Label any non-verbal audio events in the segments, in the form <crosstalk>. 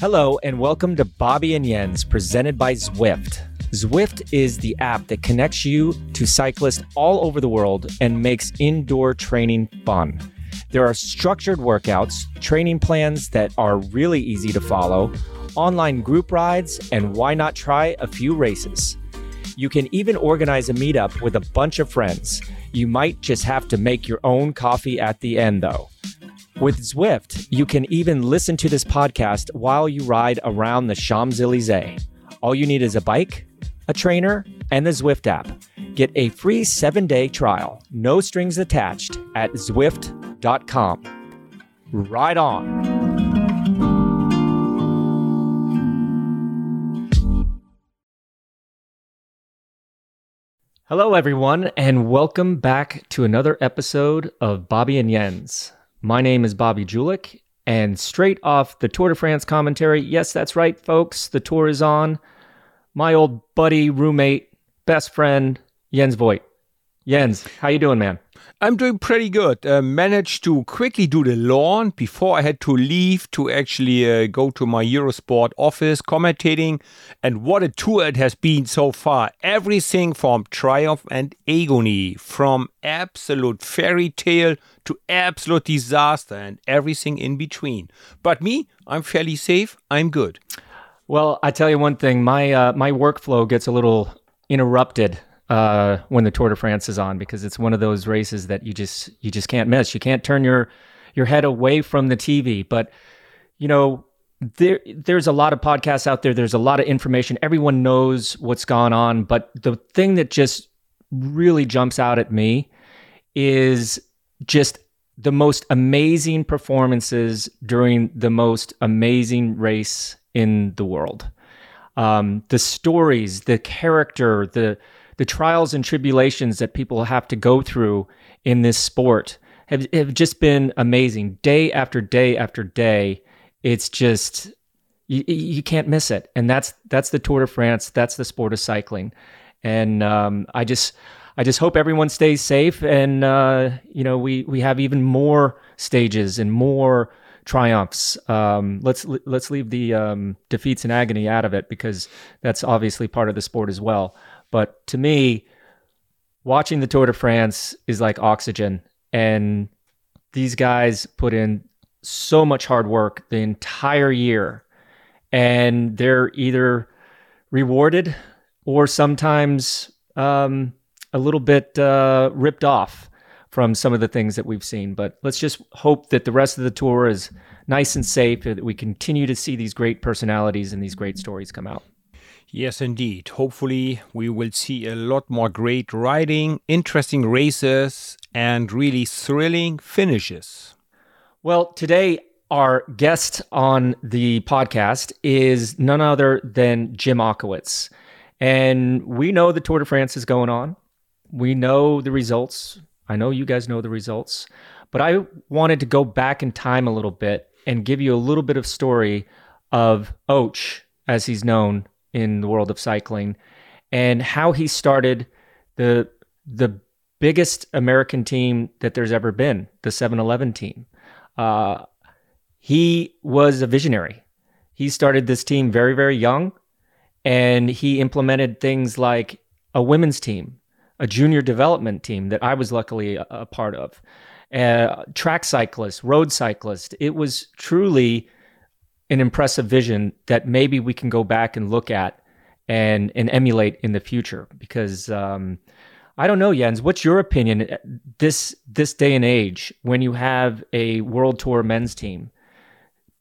Hello, and welcome to Bobby and Jens, presented by Zwift. Zwift is the app that connects you to cyclists all over the world and makes indoor training fun. There are structured workouts, training plans that are really easy to follow, online group rides, and why not try a few races? You can even organize a meetup with a bunch of friends. You might just have to make your own coffee at the end, though. With Zwift, you can even listen to this podcast while you ride around the Champs Elysees. All you need is a bike, a trainer, and the Zwift app. Get a free seven day trial, no strings attached, at Zwift.com. Ride on. Hello, everyone, and welcome back to another episode of Bobby and Jens. My name is Bobby Julich, and straight off the Tour de France commentary, yes, that's right, folks, the tour is on. My old buddy, roommate, best friend, Jens Voigt. Jens, how you doing, man? I'm doing pretty good. Uh, managed to quickly do the lawn before I had to leave to actually uh, go to my Eurosport office commentating. And what a tour it has been so far. Everything from triumph and agony, from absolute fairy tale to absolute disaster, and everything in between. But me, I'm fairly safe. I'm good. Well, I tell you one thing, my uh, my workflow gets a little interrupted uh, when the Tour de France is on because it's one of those races that you just you just can't miss. You can't turn your your head away from the TV. But you know, there there's a lot of podcasts out there. There's a lot of information. Everyone knows what's gone on. But the thing that just really jumps out at me is just the most amazing performances during the most amazing race in the world. Um, the stories, the character, the the trials and tribulations that people have to go through in this sport have, have just been amazing. Day after day after day, it's just you, you can't miss it. And that's that's the Tour de France. That's the sport of cycling. And um, I just I just hope everyone stays safe, and uh, you know we we have even more stages and more triumphs. Um, let's let's leave the um, defeats and agony out of it because that's obviously part of the sport as well. But to me, watching the Tour de France is like oxygen. And these guys put in so much hard work the entire year. And they're either rewarded or sometimes um, a little bit uh, ripped off from some of the things that we've seen. But let's just hope that the rest of the tour is nice and safe, that we continue to see these great personalities and these great stories come out. Yes, indeed. Hopefully, we will see a lot more great riding, interesting races, and really thrilling finishes. Well, today, our guest on the podcast is none other than Jim Ochowicz. And we know the Tour de France is going on. We know the results. I know you guys know the results. But I wanted to go back in time a little bit and give you a little bit of story of Och, as he's known in the world of cycling and how he started the the biggest American team that there's ever been, the 7-Eleven team. Uh, he was a visionary. He started this team very, very young, and he implemented things like a women's team, a junior development team that I was luckily a, a part of, uh, track cyclists, road cyclists. It was truly an impressive vision that maybe we can go back and look at and and emulate in the future because um, I don't know Jens what's your opinion this this day and age when you have a world tour men's team?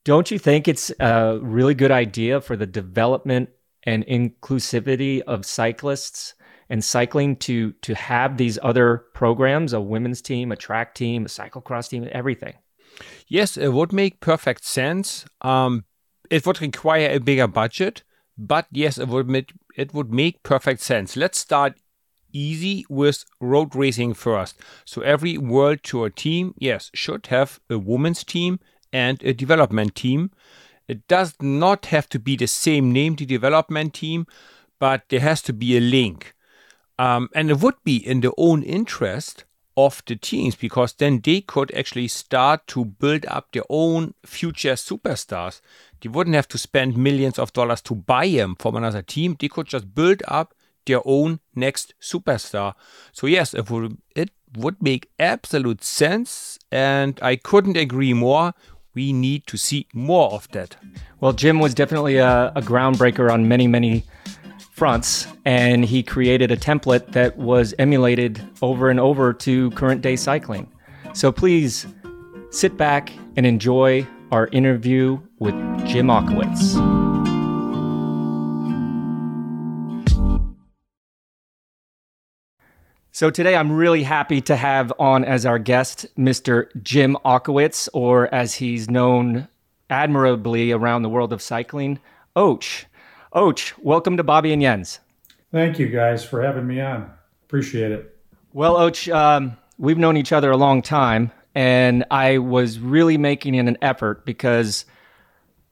Don't you think it's a really good idea for the development and inclusivity of cyclists and cycling to to have these other programs a women's team a track team a cyclocross team everything Yes, it would make perfect sense. Um, it would require a bigger budget, but yes, it would make, it would make perfect sense. Let's start easy with road racing first. So every World Tour team, yes, should have a women's team and a development team. It does not have to be the same name, the development team, but there has to be a link. Um, and it would be in their own interest of the teams because then they could actually start to build up their own future superstars. They wouldn't have to spend millions of dollars to buy them from another team. They could just build up their own next superstar. So yes, it would it would make absolute sense, and I couldn't agree more. We need to see more of that. Well, Jim was definitely a, a groundbreaker on many, many fronts, and he created a template that was emulated over and over to current day cycling. So please sit back and enjoy our interview with Jim Ochowicz. So today I'm really happy to have on as our guest Mr. Jim Ochowicz, or as he's known admirably around the world of cycling, Och. Och, welcome to Bobby and Jens. Thank you guys for having me on. Appreciate it. Well, Och, um, we've known each other a long time, and I was really making an effort because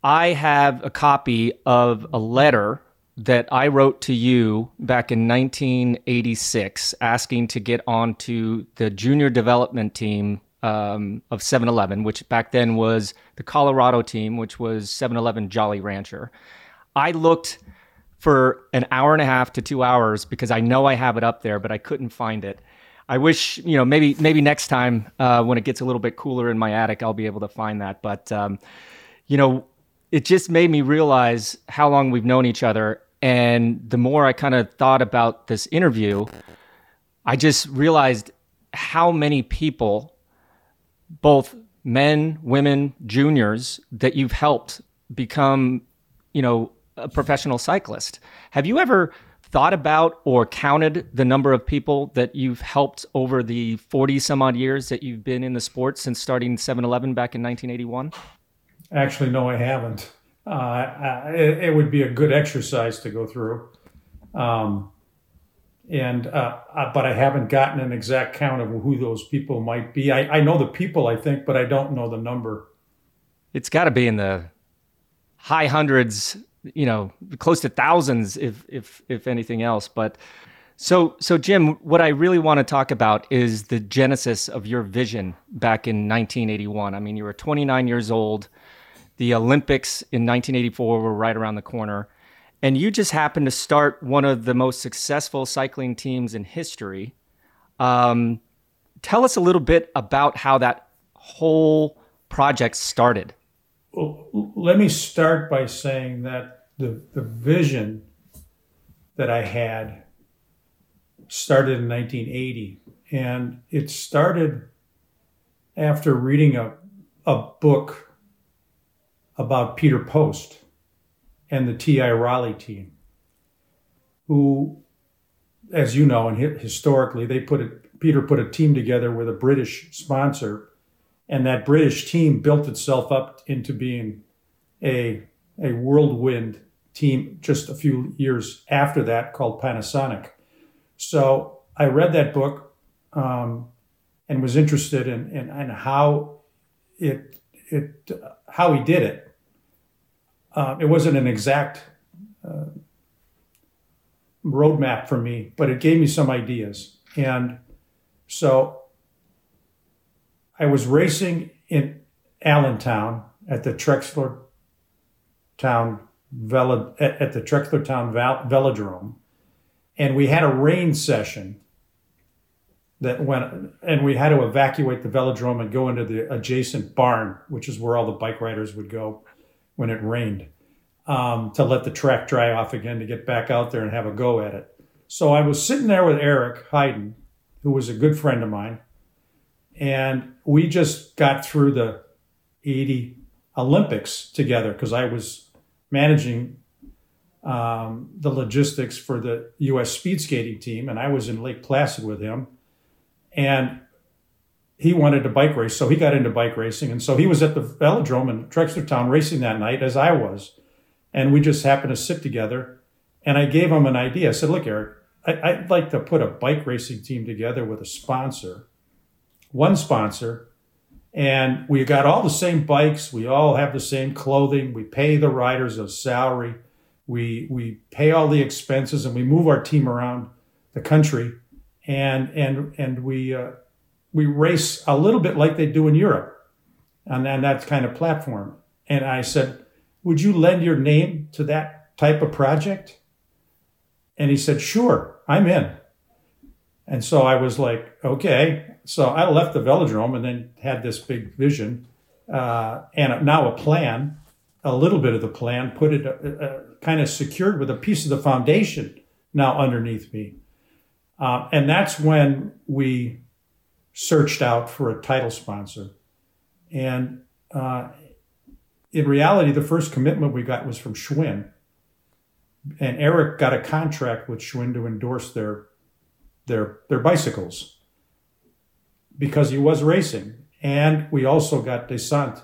I have a copy of a letter that I wrote to you back in 1986 asking to get onto the junior development team um, of 7 Eleven, which back then was the Colorado team, which was 7 Eleven Jolly Rancher. I looked for an hour and a half to two hours because I know I have it up there, but I couldn't find it. I wish, you know, maybe maybe next time uh, when it gets a little bit cooler in my attic, I'll be able to find that. But um, you know, it just made me realize how long we've known each other and the more I kind of thought about this interview, I just realized how many people, both men, women, juniors, that you've helped become, you know, a professional cyclist. Have you ever thought about or counted the number of people that you've helped over the 40 some odd years that you've been in the sport since starting 7 Eleven back in 1981? Actually, no, I haven't uh, it, it, would be a good exercise to go through. Um, and uh, uh, but I haven't gotten an exact count of who those people might be. I, I know the people, I think, but I don't know the number. It's got to be in the high hundreds, you know, close to thousands, if if if anything else. But so so Jim, what I really want to talk about is the genesis of your vision back in 1981. I mean, you were 29 years old the Olympics in 1984 were right around the corner. And you just happened to start one of the most successful cycling teams in history. Um, tell us a little bit about how that whole project started. Well, let me start by saying that the, the vision that I had started in 1980. And it started after reading a, a book about Peter Post and the TI Raleigh team, who, as you know, and historically, they put it, Peter put a team together with a British sponsor, and that British team built itself up into being a, a whirlwind team just a few years after that called Panasonic. So I read that book um, and was interested in, in, in how it, it, how he did it uh, it wasn't an exact uh, roadmap for me, but it gave me some ideas. And so I was racing in Allentown at the Trexler Town Velo, at, the Trexler Town Velodrome, and we had a rain session that went, and we had to evacuate the velodrome and go into the adjacent barn, which is where all the bike riders would go when it rained um, to let the track dry off again to get back out there and have a go at it. So I was sitting there with Eric Heiden, who was a good friend of mine, and we just got through the 80 Olympics together because I was managing um, the logistics for the U.S. speed skating team, and I was in Lake Placid with him. And he wanted to bike race, so he got into bike racing. And so he was at the velodrome in Trexler Town racing that night, as I was. And we just happened to sit together. And I gave him an idea. I said, Look, Eric, I, would like to put a bike racing team together with a sponsor, one sponsor, and we got all the same bikes. We all have the same clothing. We pay the riders a salary. We, we pay all the expenses and we move our team around the country. And, and, and we, uh, we race a little bit like they do in Europe on, on that kind of platform. And I said, would you lend your name to that type of project? And he said, Sure, I'm in. And so I was like, Okay. So I left the velodrome and then had this big vision uh, and now a plan, a little bit of the plan, put it uh, uh, kind of secured with a piece of the foundation now underneath me. Uh, and that's when we searched out for a title sponsor. And uh, in reality, the first commitment we got was from Schwinn. And Eric got a contract with Schwinn to endorse their their their bicycles because he was racing. And we also got Descente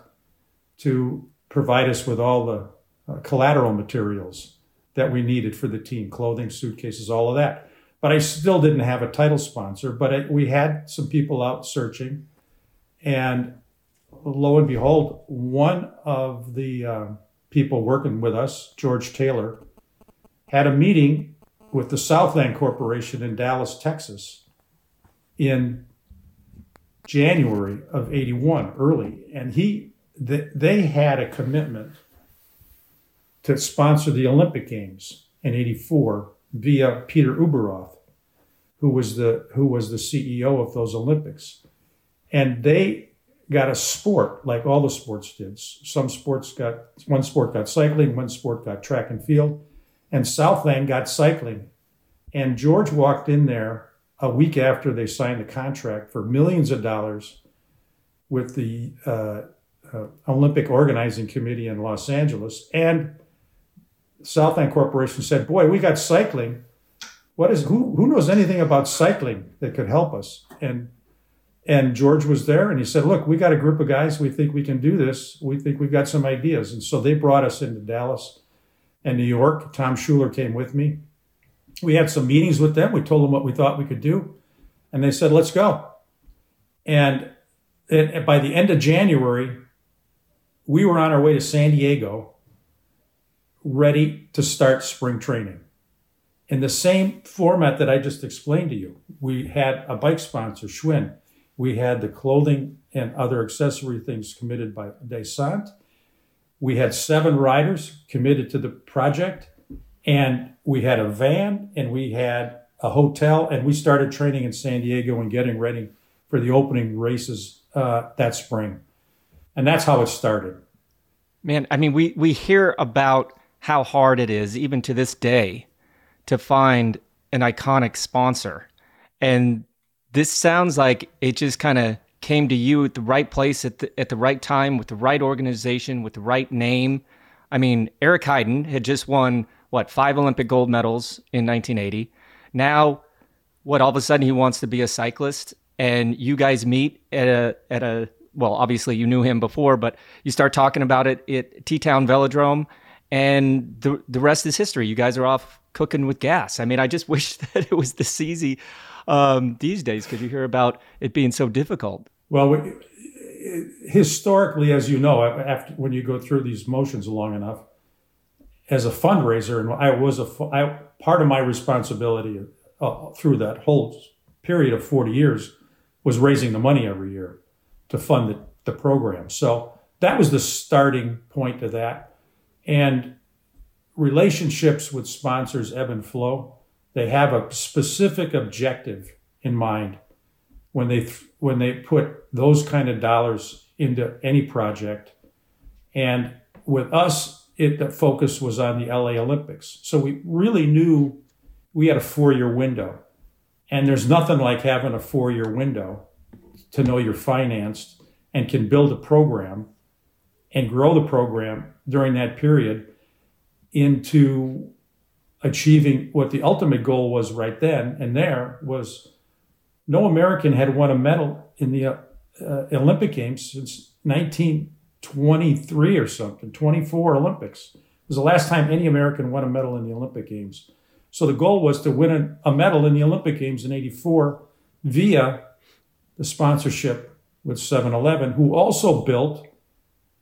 to provide us with all the uh, collateral materials that we needed for the team clothing, suitcases, all of that. But I still didn't have a title sponsor, but I, we had some people out searching. And lo and behold, one of the uh, people working with us, George Taylor, had a meeting with the Southland Corporation in Dallas, Texas, in January of 81, early. And he, they had a commitment to sponsor the Olympic Games in 84 via Peter Ueberroth, who was the, who was the CEO of those Olympics. And they got a sport like all the sports did. Some sports got, one sport got cycling, one sport got track and field, and Southland got cycling. And George walked in there a week after they signed the contract for millions of dollars with the uh, uh, Olympic Organizing Committee in Los Angeles. And Southland Corporation said, Boy, we got cycling. What is who who knows anything about cycling that could help us? And and George was there and he said, Look, we got a group of guys. We think we can do this. We think we've got some ideas. And so they brought us into Dallas and New York. Tom Schuler came with me we had some meetings with them. We told them what we thought we could do, and they said, "Let's go." And it, by the end of January, we were on our way to San Diego, ready to start spring training. In the same format that I just explained to you, we had a bike sponsor, Schwinn. We had the clothing and other accessory things committed by Descente. We had seven riders committed to the project and we had a van and we had a hotel, and we started training in San Diego and getting ready for the opening races uh, that spring. And that's how it started. Man, I mean, we, we hear about how hard it is, even to this day, to find an iconic sponsor. And this sounds like it just kind of came to you at the right place at the, at the right time with the right organization, with the right name. I mean, Eric Heiden had just won what five Olympic gold medals in 1980. Now, what all of a sudden he wants to be a cyclist, and you guys meet at a at a well, obviously you knew him before, but you start talking about it at T Town Velodrome, and the the rest is history. You guys are off cooking with gas. I mean, I just <laughs> wish that it was this easy um, these days because you hear about it being so difficult. Well, we, historically, as you know, after when you go through these motions long enough, as a fundraiser, and I was a I, part of my responsibility uh, through that whole period of 40 years was raising the money every year to fund the, the program. So that was the starting point to that. And relationships with sponsors ebb and flow. They have a specific objective in mind when they when they put those kind of dollars into any project. And with us, it, the focus was on the LA Olympics. So we really knew we had a four year window. And there's nothing like having a four year window to know you're financed and can build a program and grow the program during that period into achieving what the ultimate goal was right then and there was no American had won a medal in the uh, uh, Olympic Games since 1923 or something, 24 Olympics. It was the last time any American won a medal in the Olympic Games. So the goal was to win a medal in the Olympic Games in 84 via the sponsorship with 7 Eleven, who also built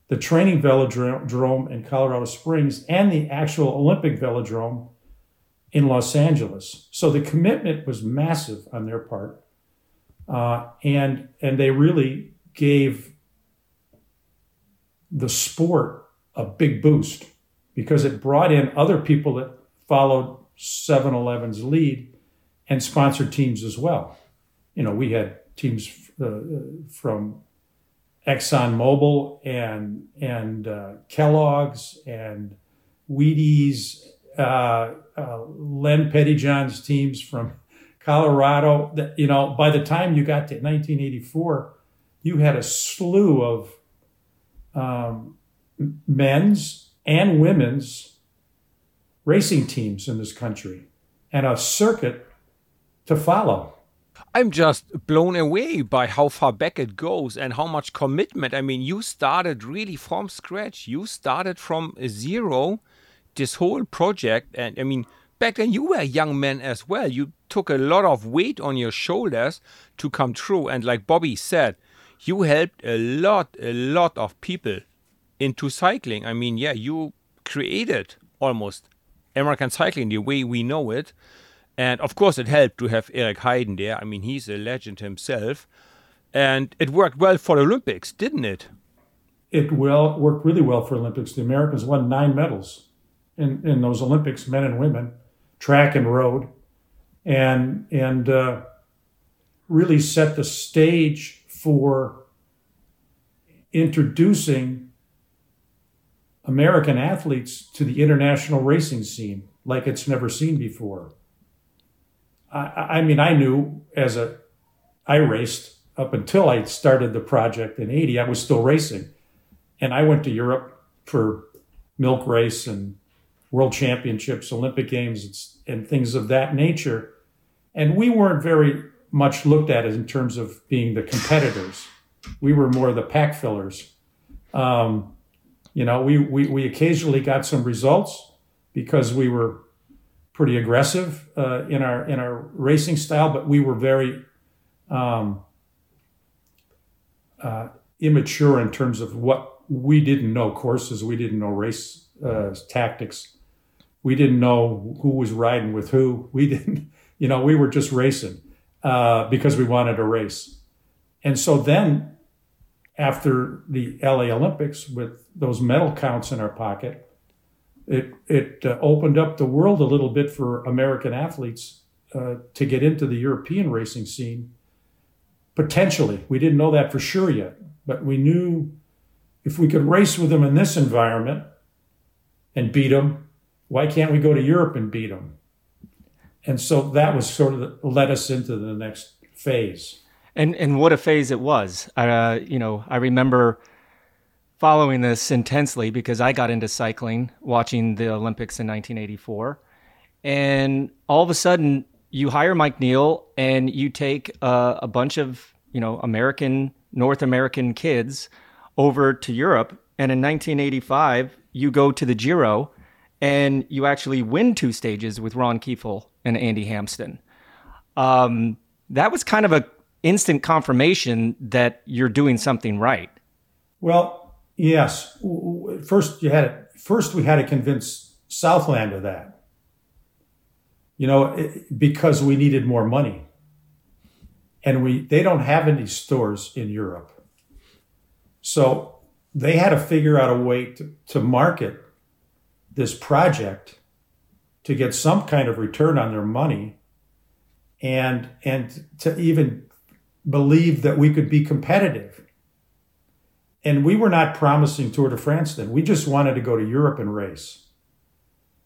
the training velodrome in Colorado Springs and the actual Olympic velodrome in Los Angeles. So the commitment was massive on their part. Uh, and, and they really gave the sport a big boost because it brought in other people that followed 7 Eleven's lead and sponsored teams as well. You know, we had teams uh, from ExxonMobil and and uh, Kellogg's and Wheaties, uh, uh, Len Pettyjohn's teams from Colorado. That you know, by the time you got to 1984, you had a slew of um, men's and women's racing teams in this country, and a circuit to follow. I'm just blown away by how far back it goes and how much commitment. I mean, you started really from scratch. You started from zero this whole project. And I mean, back then you were a young man as well. You took a lot of weight on your shoulders to come true. And like Bobby said, you helped a lot, a lot of people into cycling. I mean, yeah, you created almost American cycling the way we know it. And of course, it helped to have Eric Heiden there. I mean, he's a legend himself. And it worked well for the Olympics, didn't it? It well worked really well for Olympics. The Americans won nine medals in, in those Olympics, men and women, track and road, and and uh, really set the stage for introducing American athletes to the international racing scene like it's never seen before. I, I mean, I knew as a, I raced up until I started the project in 80, I was still racing. And I went to Europe for milk race and world championships, Olympic games, and things of that nature. And we weren't very much looked at in terms of being the competitors. We were more the pack fillers. Um, you know, we, we, we occasionally got some results because we were pretty aggressive uh, in our in our racing style, but we were very um, uh, immature in terms of what we didn't know courses, we didn't know race uh, tactics, we didn't know who was riding with who. We didn't, <laughs> you know, we were just racing uh, because we wanted to race. And so then, after the LA Olympics, with those medal counts in our pocket, it it uh, opened up the world a little bit for American athletes uh, to get into the European racing scene. Potentially, we didn't know that for sure yet, but we knew if we could race with them in this environment and beat them, why can't we go to Europe and beat them? And so that was sort of led us into the next phase. And and what a phase it was. Uh, you know, I remember following this intensely because I got into cycling watching the Olympics in 1984. And all of a sudden, you hire Mike Neel and you take uh, a bunch of, you know, American, North American kids over to Europe. And in 1985, you go to the Giro and you actually win two stages with Ron Kiefel and Andy Hampsten. Um, that was kind of a instant confirmation that you're doing something right. Well, Yes. First, you had first we had to convince Southland of that. You know, because we needed more money, and we they don't have any stores in Europe, so they had to figure out a way to, to market this project to get some kind of return on their money, and and to even believe that we could be competitive and we were not promising Tour de France then. We just wanted to go to Europe and race.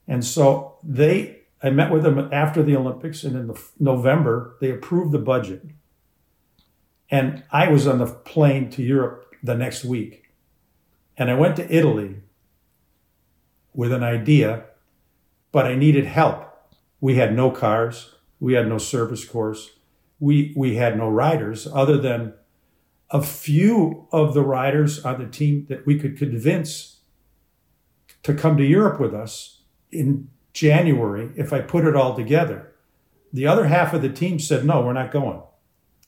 And so they, I met with them after the Olympics, and in the November they approved the budget. And I was on the plane to Europe the next week, and I went to Italy with an idea, but I needed help. We had no cars, we had no service course, we we had no riders other than a few of the riders on the team that we could convince to come to Europe with us in January if I put it all together. The other half of the team said, no, we're not going.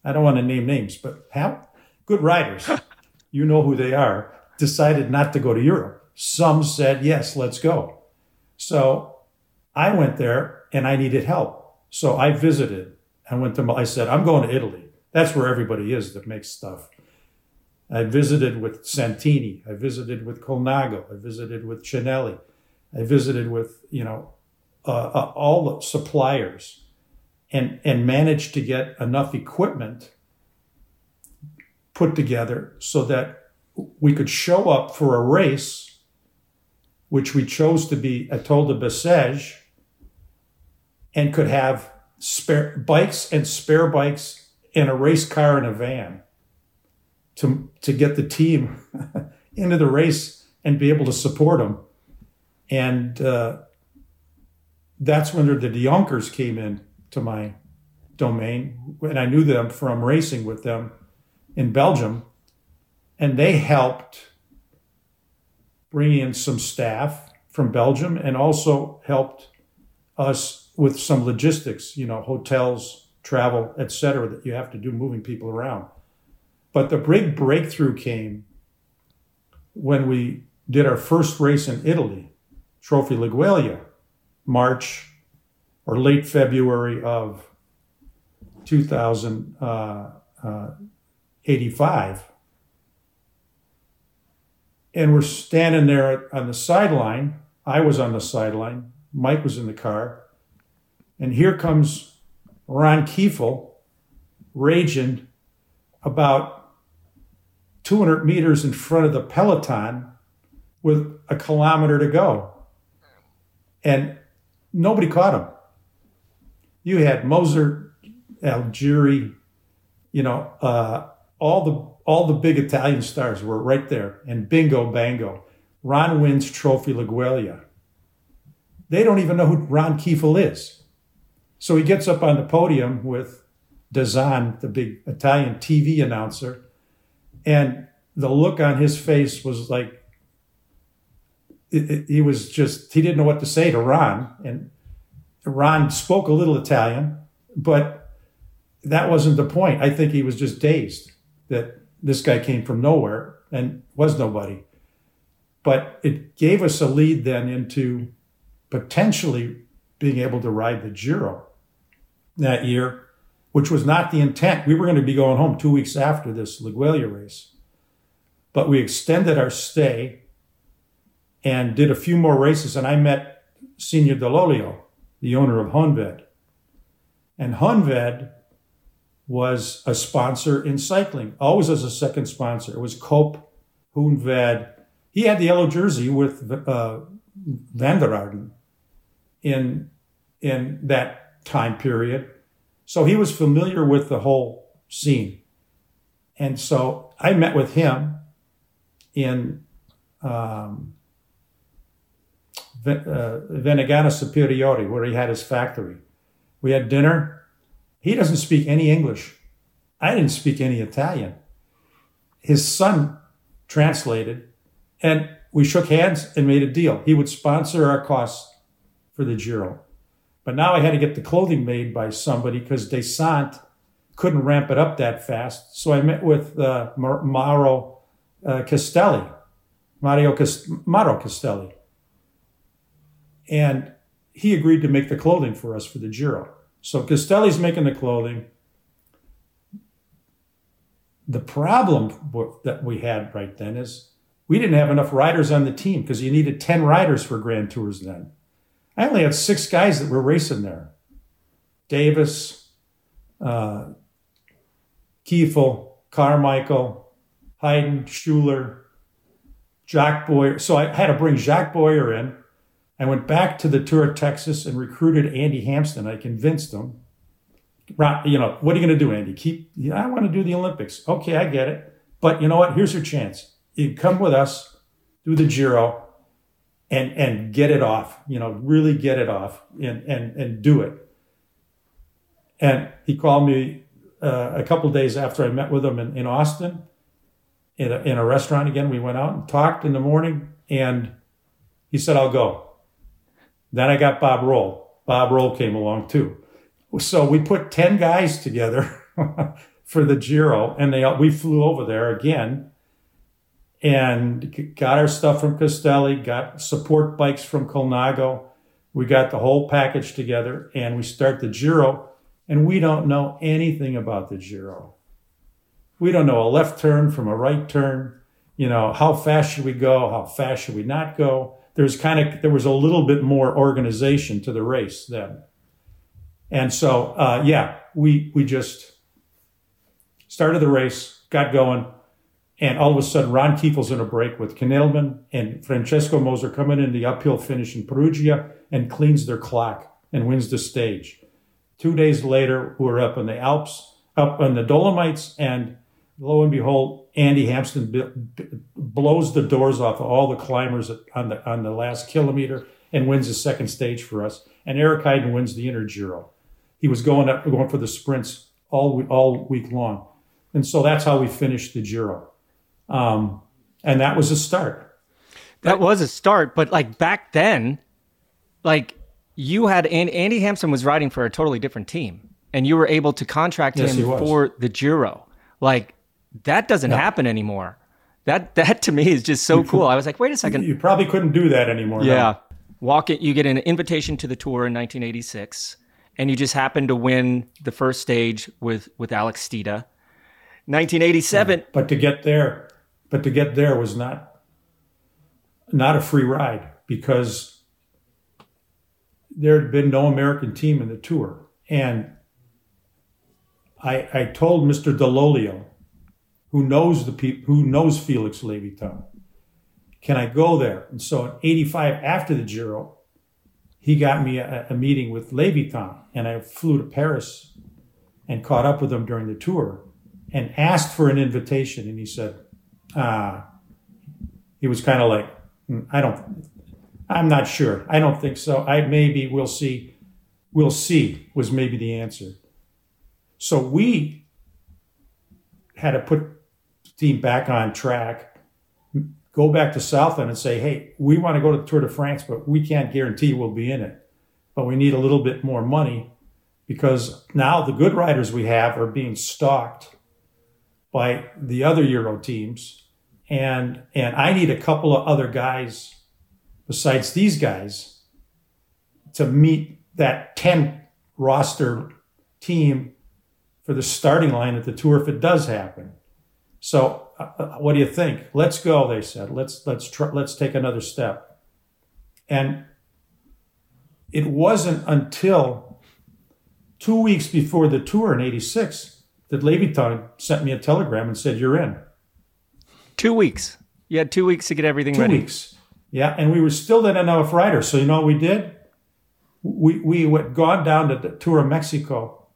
I don't want to name names, but half, good riders, <laughs> you know who they are, decided not to go to Europe. Some said, yes, let's go. So I went there and I needed help. So I visited. I went to, I said, I'm going to Italy. That's where everybody is that makes stuff. I visited with Santini. I visited with Colnago. I visited with Cinelli. I visited with, you know, uh, uh, all the suppliers and, and managed to get enough equipment put together so that we could show up for a race, which we chose to be Étoile de Bessèges, and could have spare bikes and spare bikes and a race car and a van to, to get the team <laughs> into the race and be able to support them. And uh, that's when the de Jonkers came in to my domain. And I knew them from racing with them in Belgium. And they helped bring in some staff from Belgium and also helped us with some logistics, you know, hotels, travel, etc., that you have to do moving people around. But the big breakthrough came when we did our first race in Italy, Trophy Laigueglia, March or late February of 2085. Uh, uh, And we're standing there on the sideline. I was on the sideline. Mike was in the car. And here comes Ron Kiefel raging about 200 meters in front of the peloton with a kilometer to go. And nobody caught him. You had Moser, Algieri, you know, uh, all the all the big Italian stars were right there, and bingo bango, Ron wins Trophy Laigueglia. They don't even know who Ron Kiefel is, so he gets up on the podium with De Zan, the big Italian TV announcer, and the look on his face was like he was just he didn't know what to say to Ron, and Ron spoke a little Italian, but that wasn't the point. I think he was just dazed that this guy came from nowhere and was nobody. But it gave us a lead then into potentially being able to ride the Giro that year, which was not the intent. We were going to be going home two weeks after this Laigueglia race. But we extended our stay and did a few more races. And I met Senior Delolio, the owner of Hoonved. And Hoonved was a sponsor in cycling, always as a second sponsor. It was Cope, Hoonved. He had the yellow jersey with uh, Vanderaerden in, in that time period. So he was familiar with the whole scene. And so I met with him in um, uh, Venegono Superiore, where he had his factory. We had dinner. He doesn't speak any English. I didn't speak any Italian. His son translated, and we shook hands and made a deal. He would sponsor our costs for the Giro. But now I had to get the clothing made by somebody because Descente couldn't ramp it up that fast. So I met with uh, Mauro uh, Castelli, Mario Mauro Castelli and he agreed to make the clothing for us for the Giro. So Castelli's making the clothing. The problem that we had right then is we didn't have enough riders on the team because you needed 10 riders for Grand Tours then. I only had six guys that were racing there Davis, uh, Kiefel, Carmichael, Heiden, Schuler, Jack Boyer. So I had to bring Jack Boyer in I went back to the Tour of Texas and recruited Andy Hampsten. I convinced him, you know, what are you going to do, Andy? Keep, I want to do the Olympics. Okay, I get it. But you know what? Here's your chance. You come with us, do the Giro, and and get it off. You know, really get it off and and and do it. And he called me uh, a couple days after I met with him in, in Austin, in a, in a restaurant again. We went out and talked in the morning, and he said, "I'll go." Then I got Bob Roll. Bob Roll came along too. So we put 10 guys together <laughs> for the Giro and they we flew over there again and got our stuff from Castelli, got support bikes from Colnago. We got the whole package together and we start the Giro and we don't know anything about the Giro. We don't know a left turn from a right turn. You know, how fast should we go? How fast should we not go? There's kind of there was a little bit more organization to the race then, and so uh, yeah, we we just started the race, got going, and all of a sudden Ron Kiefel's in a break with Knellman and Francesco Moser coming in the uphill finish in Perugia and cleans their clock and wins the stage. Two days later, we're up in the Alps, up in the Dolomites, and lo and behold, Andy Hampsten b- b- blows the doors off of all the climbers on the on the last kilometer and wins the second stage for us. And Eric Heiden wins the inner Giro. He was going up going for the sprints all all week long, and so that's how we finished the Giro. Um, and that was a start. That was a start, but like back then, like you had and Andy Hampsten was riding for a totally different team, and you were able to contract Yes, him for the Giro. Like that doesn't happen anymore. That that to me is just so cool. I was like, wait a second. You probably couldn't do that anymore. no. Yeah. Walk it. You get an invitation to the tour in 1986, and you just happen to win the first stage with with Alex Stieda. 1987. But to get there, but to get there was not not a free ride because there had been no American team in the tour. And I I told Mr. Delolio, who knows the people who knows Felix Levitan, can I go there? And so in 85 after the Giro, he got me a, a meeting with Leviton and I flew to Paris and caught up with him during the tour and asked for an invitation. And he said, ah, he was kind of like, "Mm, I don't, I'm not sure. I don't think so. I maybe we'll see. We'll see was maybe the answer. So we had to put team back on track, go back to Southland and say, hey, we want to go to the Tour de France, but we can't guarantee we'll be in it. But we need a little bit more money because now the good riders we have are being stalked by the other Euro teams. And and I need a couple of other guys besides these guys to meet that 10 roster team for the starting line at the tour if it does happen. So uh, uh, what do you think? Let's go, they said. Let's let's try, let's take another step. And it wasn't until two weeks before the tour in 86 that Levitan sent me a telegram and said, You're in. Two weeks. You had two weeks to get everything Two ready. weeks. Yeah. And we were still not enough riders. So you know what we did? We we went gone down to the tour of Mexico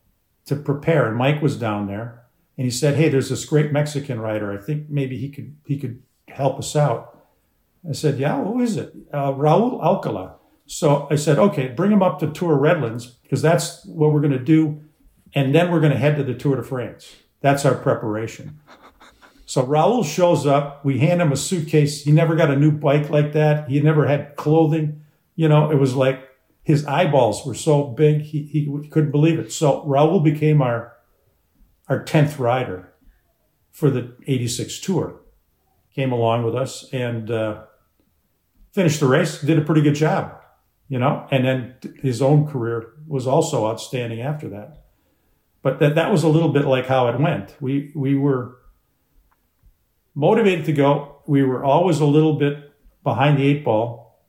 to prepare. And Mike was down there and he said, Hey, there's this great Mexican writer. I think maybe he could he could help us out. I said, Yeah, who is it? Uh, Raul Alcala. So I said, Okay, bring him up to Tour Redlands because that's what we're going to do. And then we're going to head to the Tour de France. That's our preparation. So Raul shows up. We hand him a suitcase. He never got a new bike like that. He never had clothing. You know, it was like his eyeballs were so big he, he couldn't believe it. So Raul became our our tenth rider for the '86 tour. Came along with us and uh, finished the race. Did a pretty good job, you know. And then his own career was also outstanding after that. But that that was a little bit like how it went. We we were motivated to go. We were always a little bit behind the eight ball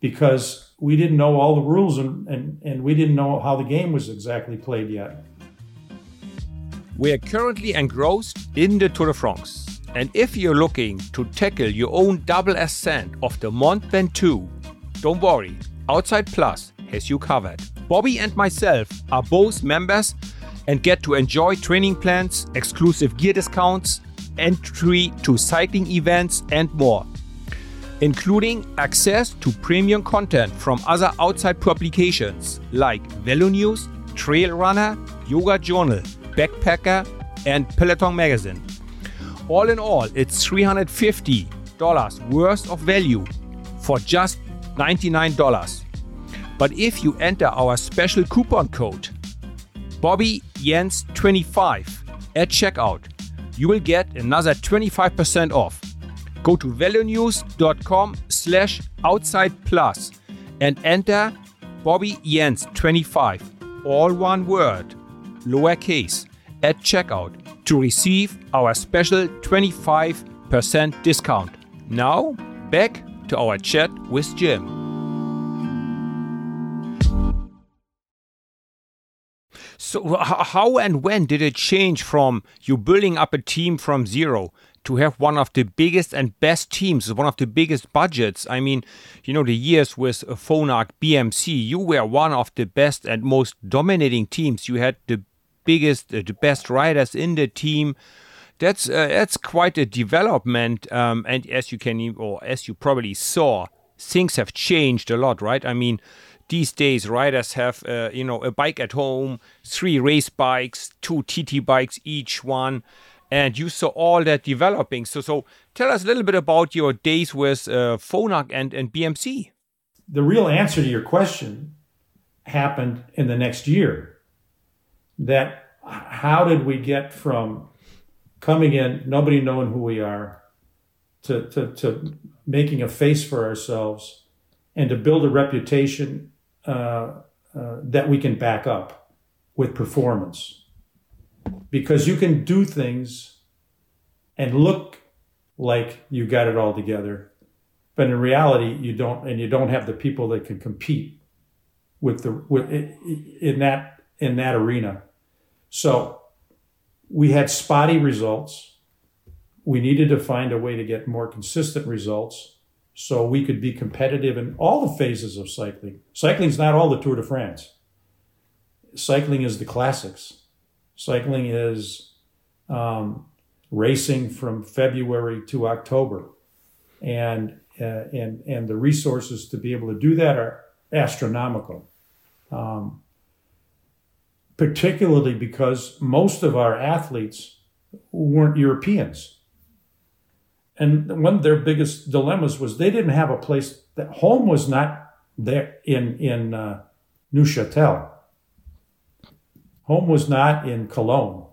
because we didn't know all the rules and, and, and we didn't know how the game was exactly played yet. We are currently engrossed in the Tour de France. And if you're looking to tackle your own double ascent of the Mont Ventoux, don't worry, Outside Plus has you covered. Bobby and myself are both members and get to enjoy training plans, exclusive gear discounts, entry to cycling events, and more, including access to premium content from other outside publications like Velo News, Trail Runner, Yoga Journal, Backpacker, and Peloton Magazine. All in all, it's $350 worth of value for just $99. But if you enter our special coupon code, Bobby Jens 25 at checkout, you will get another 25% off. Go to velonews.com slash outside plus and enter Bobby Jens 25, all one word, lowercase, at checkout to receive our special 25% discount. Now, back to our chat with Jim. So, how and when did it change from you building up a team from zero to have one of the biggest and best teams, one of the biggest budgets? I mean, you know, the years with Phonak, BMC, you were one of the best and most dominating teams. You had the biggest, uh, the best riders in the team. That's uh, that's quite a development, um, and as you can, or as you probably saw, things have changed a lot, right? I mean, these days riders have uh, you know a bike at home, three race bikes, two TT bikes each one, and you saw all that developing. So so tell us a little bit about your days with uh, Phonak and and BMC. The real answer to your question happened in the next year. That how did we get from coming in, nobody knowing who we are, to, to, to making a face for ourselves and to build a reputation uh, uh, that we can back up with performance. Because you can do things and look like you got it all together, but in reality you don't, and you don't have the people that can compete with the with in that in that arena. So we had spotty results. We needed to find a way to get more consistent results so we could be competitive in all the phases of cycling. Cycling is not all the Tour de France. Cycling is the classics. Cycling is um, racing from February to October, and uh, and and the resources to be able to do that are astronomical. Um, particularly because most of our athletes weren't Europeans. And one of their biggest dilemmas was they didn't have a place that home was not there in in uh, Neuchâtel. Home was not in Cologne.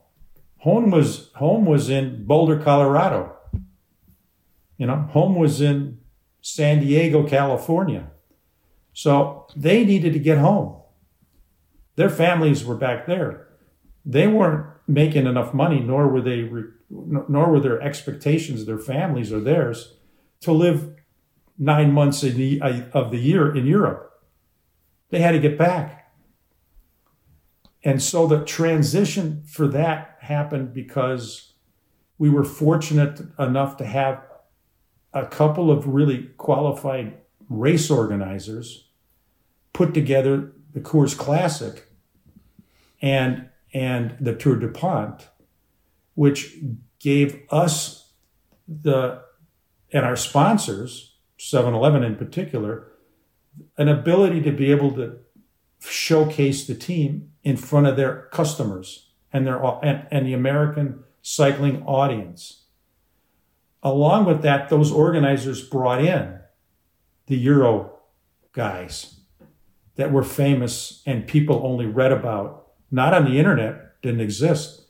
Home was home was in Boulder, Colorado. You know, home was in San Diego, California. So they needed to get home. Their families were back there. They weren't making enough money, nor were they, nor were their expectations, their families or theirs, to live nine months the, of the year in Europe. They had to get back. And so the transition for that happened because we were fortunate enough to have a couple of really qualified race organizers put together the Coors Classic and and the Tour DuPont, which gave us the and our sponsors, 7-Eleven in particular, an ability to be able to showcase the team in front of their customers and their and, and the American cycling audience. Along with that, those organizers brought in the Euro guys that were famous and people only read about not on the internet, didn't exist,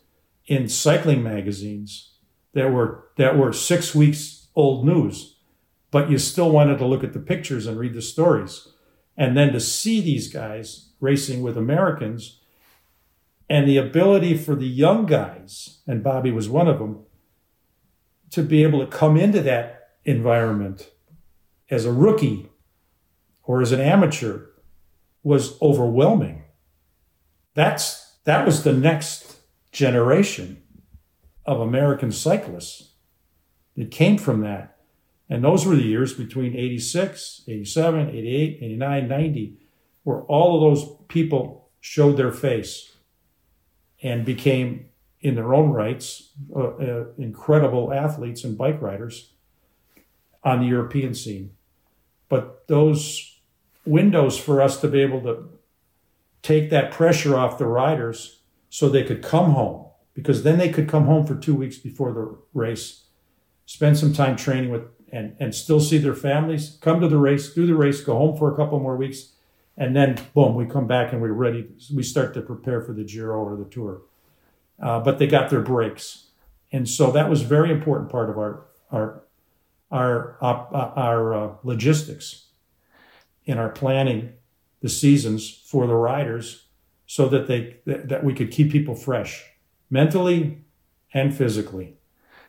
in cycling magazines that were that were six weeks old news, but you still wanted to look at the pictures and read the stories. And then to see these guys racing with Americans and the ability for the young guys, and Bobby was one of them, to be able to come into that environment as a rookie or as an amateur was overwhelming that's that was the next generation of American cyclists that came from that. And those were the years between 86, 87, 88, 89, 90, where all of those people showed their face and became, in their own rights, uh, uh, incredible athletes and bike riders on the European scene. But those windows for us to be able to take that pressure off the riders so they could come home because then they could come home for two weeks before the race, spend some time training with and, and still see their families, come to the race, do the race, go home for a couple more weeks, and then boom, we come back and we're ready. We start to prepare for the Giro or the Tour. Uh, but they got their breaks, and so that was a very important part of our our our uh, our uh, logistics in our planning the seasons for the riders so that they that we could keep people fresh mentally and physically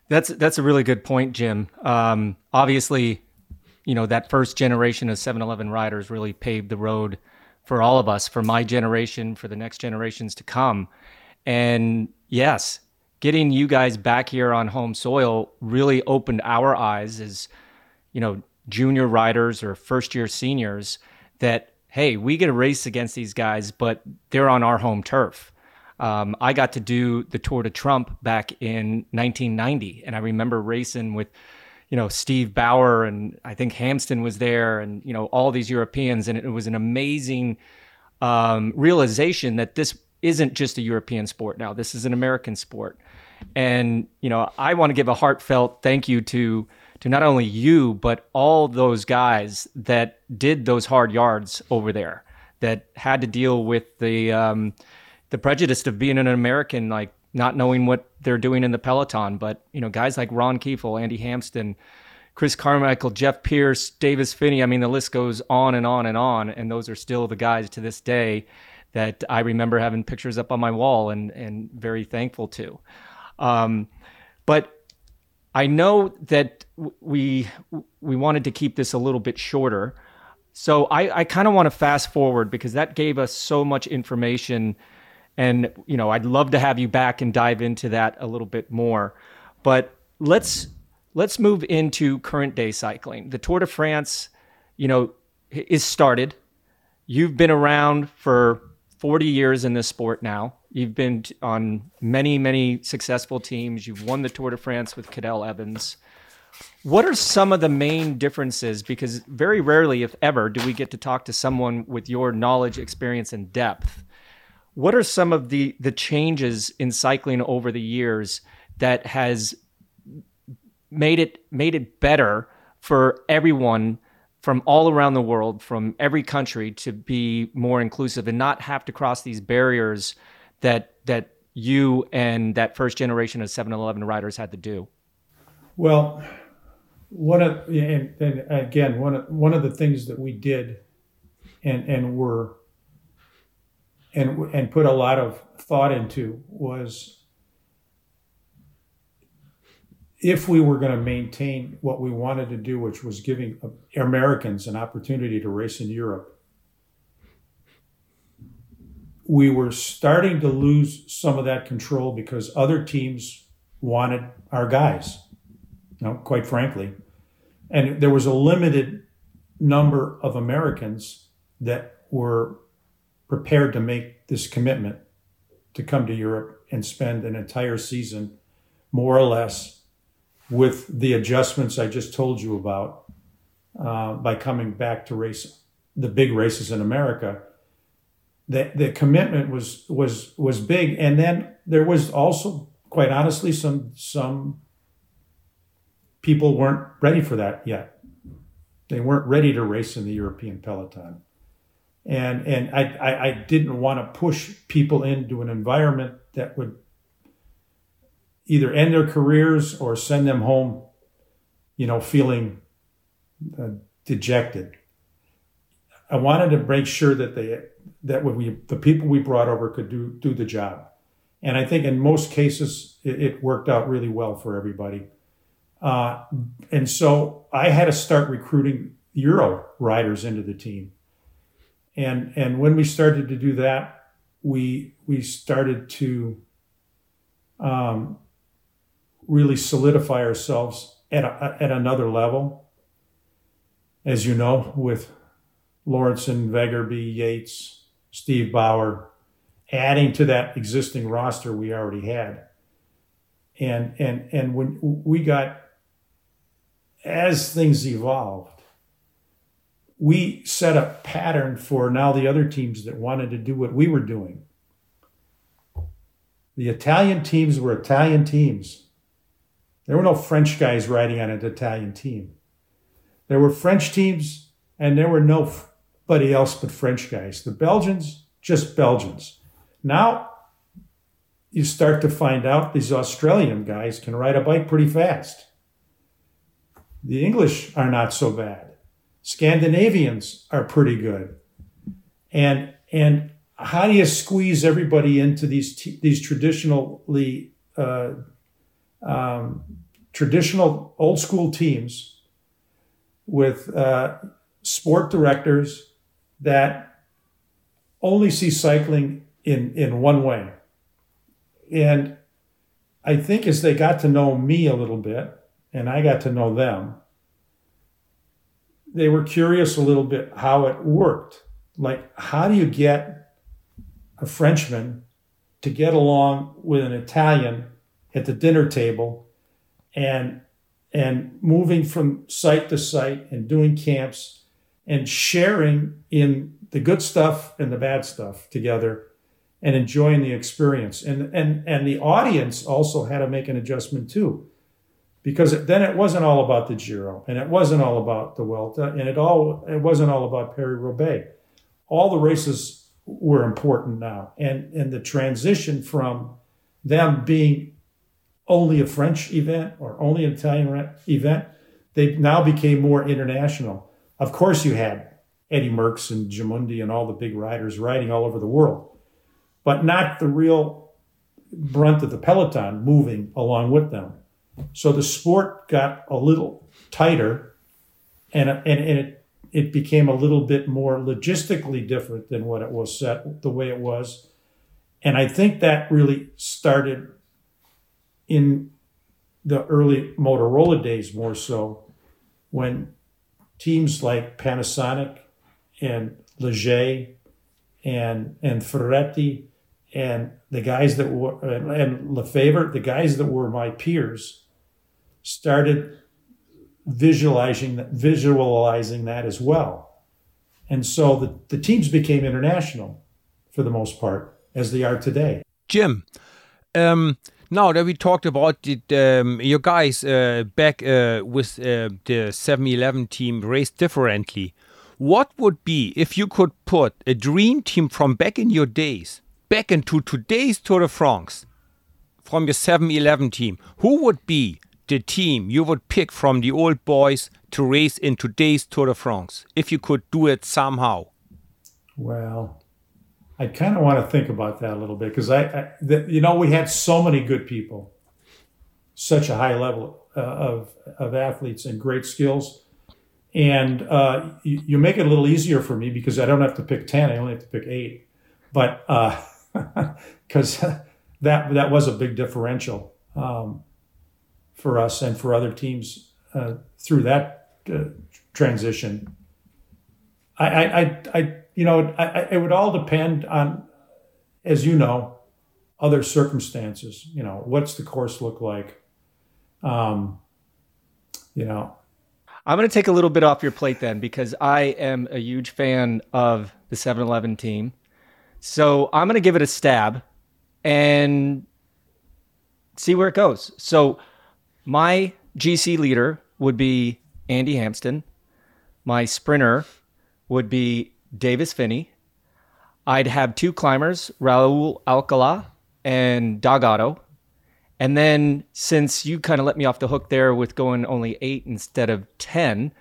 that's that's a really good point jim um, obviously you know, that first generation of 7-Eleven riders really paved the road for all of us, for my generation, for the next generations to come. And yes, getting you guys back here on home soil really opened our eyes as, you know, junior riders or first year seniors that, hey, we get a race against these guys, but they're on our home turf. Um, I got to do the Tour de Trump back in 1990, and I remember racing with, you know, Steve Bauer and I think Hampsten was there, and you know all these Europeans, and it was an amazing um, realization that this isn't just a European sport now. This is an American sport, and you know I want to give a heartfelt thank you to to not only you but all those guys that did those hard yards over there that had to deal with the um, the prejudice of being an American, like not knowing what they're doing in the peloton. But you know, guys like Ron Kiefel, Andy Hampsten, Chris Carmichael, Jeff Pierce, Davis Phinney. I mean, the list goes on and on and on. And those are still the guys to this day that I remember having pictures up on my wall and and very thankful to. Um, but I know that we we wanted to keep this a little bit shorter. So I, I kind of want to fast forward because that gave us so much information and you know i'd love to have you back and dive into that a little bit more. But let's let's move into current day cycling. The tour de france you know is started. You've been around for 40 years in this sport now. You've been on many many successful teams. You've won the tour de france with cadel evans. What are some of the main differences? Because very rarely if ever do we get to talk to someone with your knowledge experience and depth what are some of the the changes in cycling over the years that has made it made it better for everyone from all around the world, from every country, to be more inclusive and not have to cross these barriers that that you and that first generation of 7-Eleven riders had to do? Well, one of and, and again one of one of the things that we did and and were and and put a lot of thought into was if we were going to maintain what we wanted to do, which was giving Americans an opportunity to race in Europe, we were starting to lose some of that control because other teams wanted our guys, you know, quite frankly. And there was a limited number of Americans that were prepared to make this commitment to come to Europe and spend an entire season, more or less, with the adjustments I just told you about uh, by coming back to race the big races in America. The, the commitment was was was big, and then there was also, quite honestly, some some people weren't ready for that yet. They weren't ready to race in the European peloton and and I, I, I didn't want to push people into an environment that would either end their careers or send them home, you know, feeling uh, dejected. I wanted to make sure that they that we the people we brought over could do do the job, and I think in most cases it, it worked out really well for everybody. Uh, and so I had to start recruiting Euro riders into the team and and when we started to do that, we we started to um, really solidify ourselves at a, at another level. As you know, with Lawrence and Veggerby, Yates, Steve Bauer, adding to that existing roster we already had. And and and when we got as things evolved, we set a pattern for now the other teams that wanted to do what we were doing. The Italian teams were Italian teams. There were no French guys riding on an Italian team. There were French teams, and there were nobody else but French guys. The Belgians, just Belgians. Now you start to find out these Australian guys can ride a bike pretty fast. The English are not so bad. Scandinavians are pretty good. And and how do you squeeze everybody into these t- these traditionally uh, um, traditional old school teams with uh, sport directors that only see cycling in, in one way. And I think as they got to know me a little bit, and I got to know them, they were curious a little bit how it worked. Like, how do you get a Frenchman to get along with an Italian at the dinner table and and moving from site to site and doing camps and sharing in the good stuff and the bad stuff together and enjoying the experience. And and and the audience also had to make an adjustment too. Because then it wasn't all about the Giro and it wasn't all about the Vuelta and it all it wasn't all about Paris-Roubaix. All the races were important now. And and the transition from them being only a French event or only an Italian event, they now became more international. Of course, you had Eddie Merckx and Gimondi and all the big riders riding all over the world, but not the real brunt of the peloton moving along with them. So the sport got a little tighter, and and, and it it became a little bit more logistically different than what it was set the way it was, and I think that really started in the early Motorola days more so when teams like Panasonic and Leger and and Ferretti and the guys that were and Lefevere, the guys that were my peers, started visualizing that visualizing that as well. And so the, the teams became international for the most part, as they are today. Jim, um, now that we talked about it, um, your guys uh, back uh, with uh, the 7-Eleven team raced differently. What would be if you could put a dream team from back in your days back into today's Tour de France from your 7-Eleven team? Who would be the team you would pick from the old boys to race in today's Tour de France if you could do it somehow? Well, I kind of want to think about that a little bit because I, I the, you know, we had so many good people, such a high level uh, of of athletes and great skills, and uh, you, you, make it a little easier for me because I don't have to pick ten; I only have to pick eight. But because uh, <laughs> <laughs> that that was a big differential um, for us and for other teams uh, through that uh, transition. I, I, I, you know, I, it would all depend on, as you know, other circumstances. You know, what's the course look like? Um, you know, I'm going to take a little bit off your plate then because I am a huge fan of the 7-Eleven team. So I'm going to give it a stab and see where it goes. So my GC leader would be Andy Hampsten. My sprinter would be Davis Phinney. I'd have two climbers, Raul Alcala and Dogado. And then since you kind of let me off the hook there with going only eight instead of 10,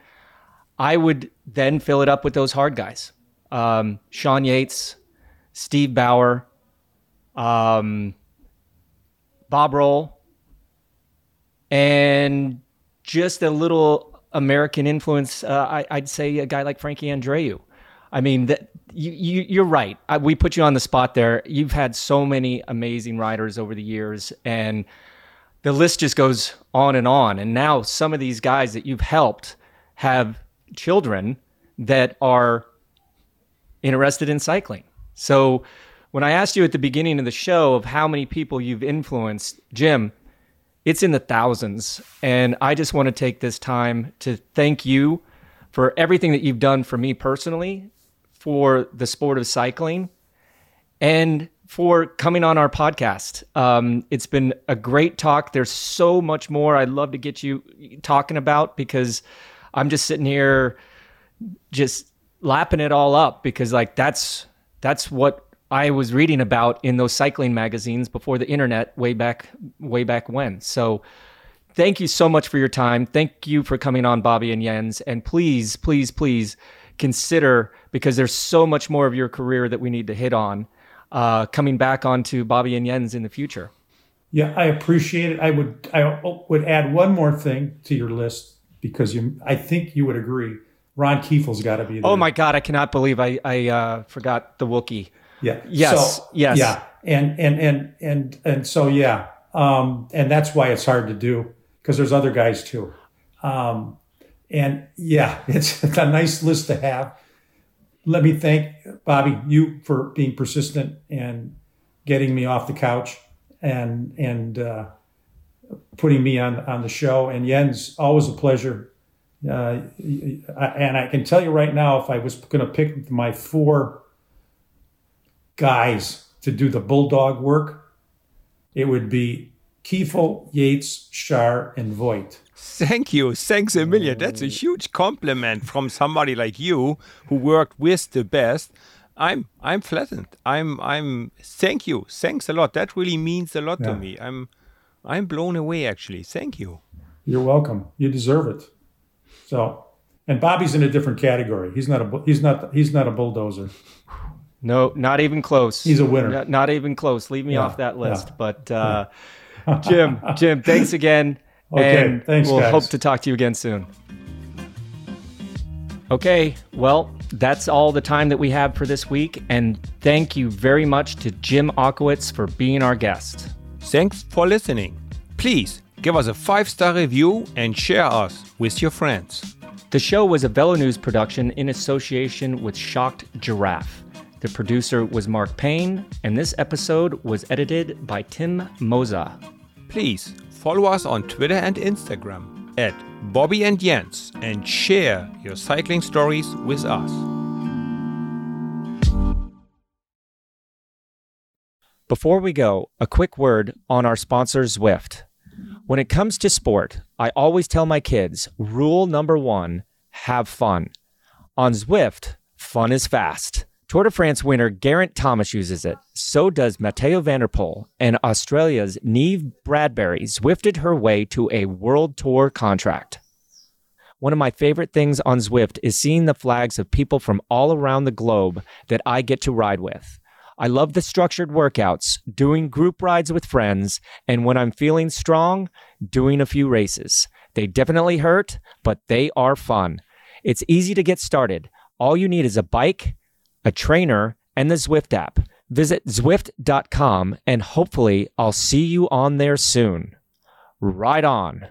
I would then fill it up with those hard guys. Um, Sean Yates, Steve Bauer, um, Bob Roll, and just a little American influence. Uh, I, would say a guy like Frankie Andreu. I mean, that you, you you're right. I, we put you on the spot there. You've had so many amazing riders over the years, and the list just goes on and on. And now some of these guys that you've helped have children that are interested in cycling. So when I asked you at the beginning of the show of how many people you've influenced, Jim, it's in the thousands. And I just want to take this time to thank you for everything that you've done for me personally for the sport of cycling and for coming on our podcast. Um, it's been a great talk. There's so much more I'd love to get you talking about because I'm just sitting here just lapping it all up because like that's that's what I was reading about in those cycling magazines before the internet way back way back when. So thank you so much for your time. Thank you for coming on Bobby and Jens and please please please consider because there's so much more of your career that we need to hit on uh, coming back onto Bobby and Jens in the future. Yeah, I appreciate it. I would I would add one more thing to your list, because you, I think you would agree. Ron Kiefel's got to be there. Oh my God, I cannot believe I I uh, forgot the Wookiee. Yeah. Yes, So, yes. Yeah. And and and and and so yeah. Um, and that's why it's hard to do because there's other guys too. Um, and yeah, <laughs> it's a nice list to have. Let me thank Bobby you for being persistent and getting me off the couch and and uh, putting me on on the show. And Jens, always a pleasure. Uh, and I can tell you right now, if I was going to pick my four guys to do the bulldog work, it would be Kiefel, Yates, Shar, and Voigt. Thank you. Thanks a million. That's a huge compliment from somebody like you who worked with the best. I'm I'm flattened. I'm I'm thank you. Thanks a lot. That really means a lot Yeah. to me. I'm I'm blown away actually. Thank you. You're welcome. You deserve it. So, and Bobby's in a different category. He's not a he's not he's not a bulldozer. No, not even close. He's a winner. Not, not even close. Leave me Yeah, off that list. yeah. But uh, <laughs> Jim, Jim, thanks again. <laughs> Okay, and thanks, We'll guys. hope to talk to you again soon. Okay, well, that's all the time that we have for this week. And thank you very much to Jim Ochowicz for being our guest. Thanks for listening. Please give us a five-star review and share us with your friends. The show was a VeloNews production in association with Shocked Giraffe. The producer was Mark Payne, and this episode was edited by Tim Moza. Please follow us on Twitter and Instagram at Bobby and Jens and share your cycling stories with us. Before we go, a quick word on our sponsor, Zwift. When it comes to sport, I always tell my kids rule number one have fun. On Zwift, fun is fast. Tour de France winner Geraint Thomas uses it. So does Mathieu Van der Poel. And Australia's Neve Bradbury Zwifted her way to a world tour contract. One of my favorite things on Zwift is seeing the flags of people from all around the globe that I get to ride with. I love the structured workouts, doing group rides with friends, and when I'm feeling strong, doing a few races. They definitely hurt, but they are fun. It's easy to get started. All you need is a bike, a trainer, and the Zwift app. Visit Zwift.com and hopefully I'll see you on there soon. Ride on.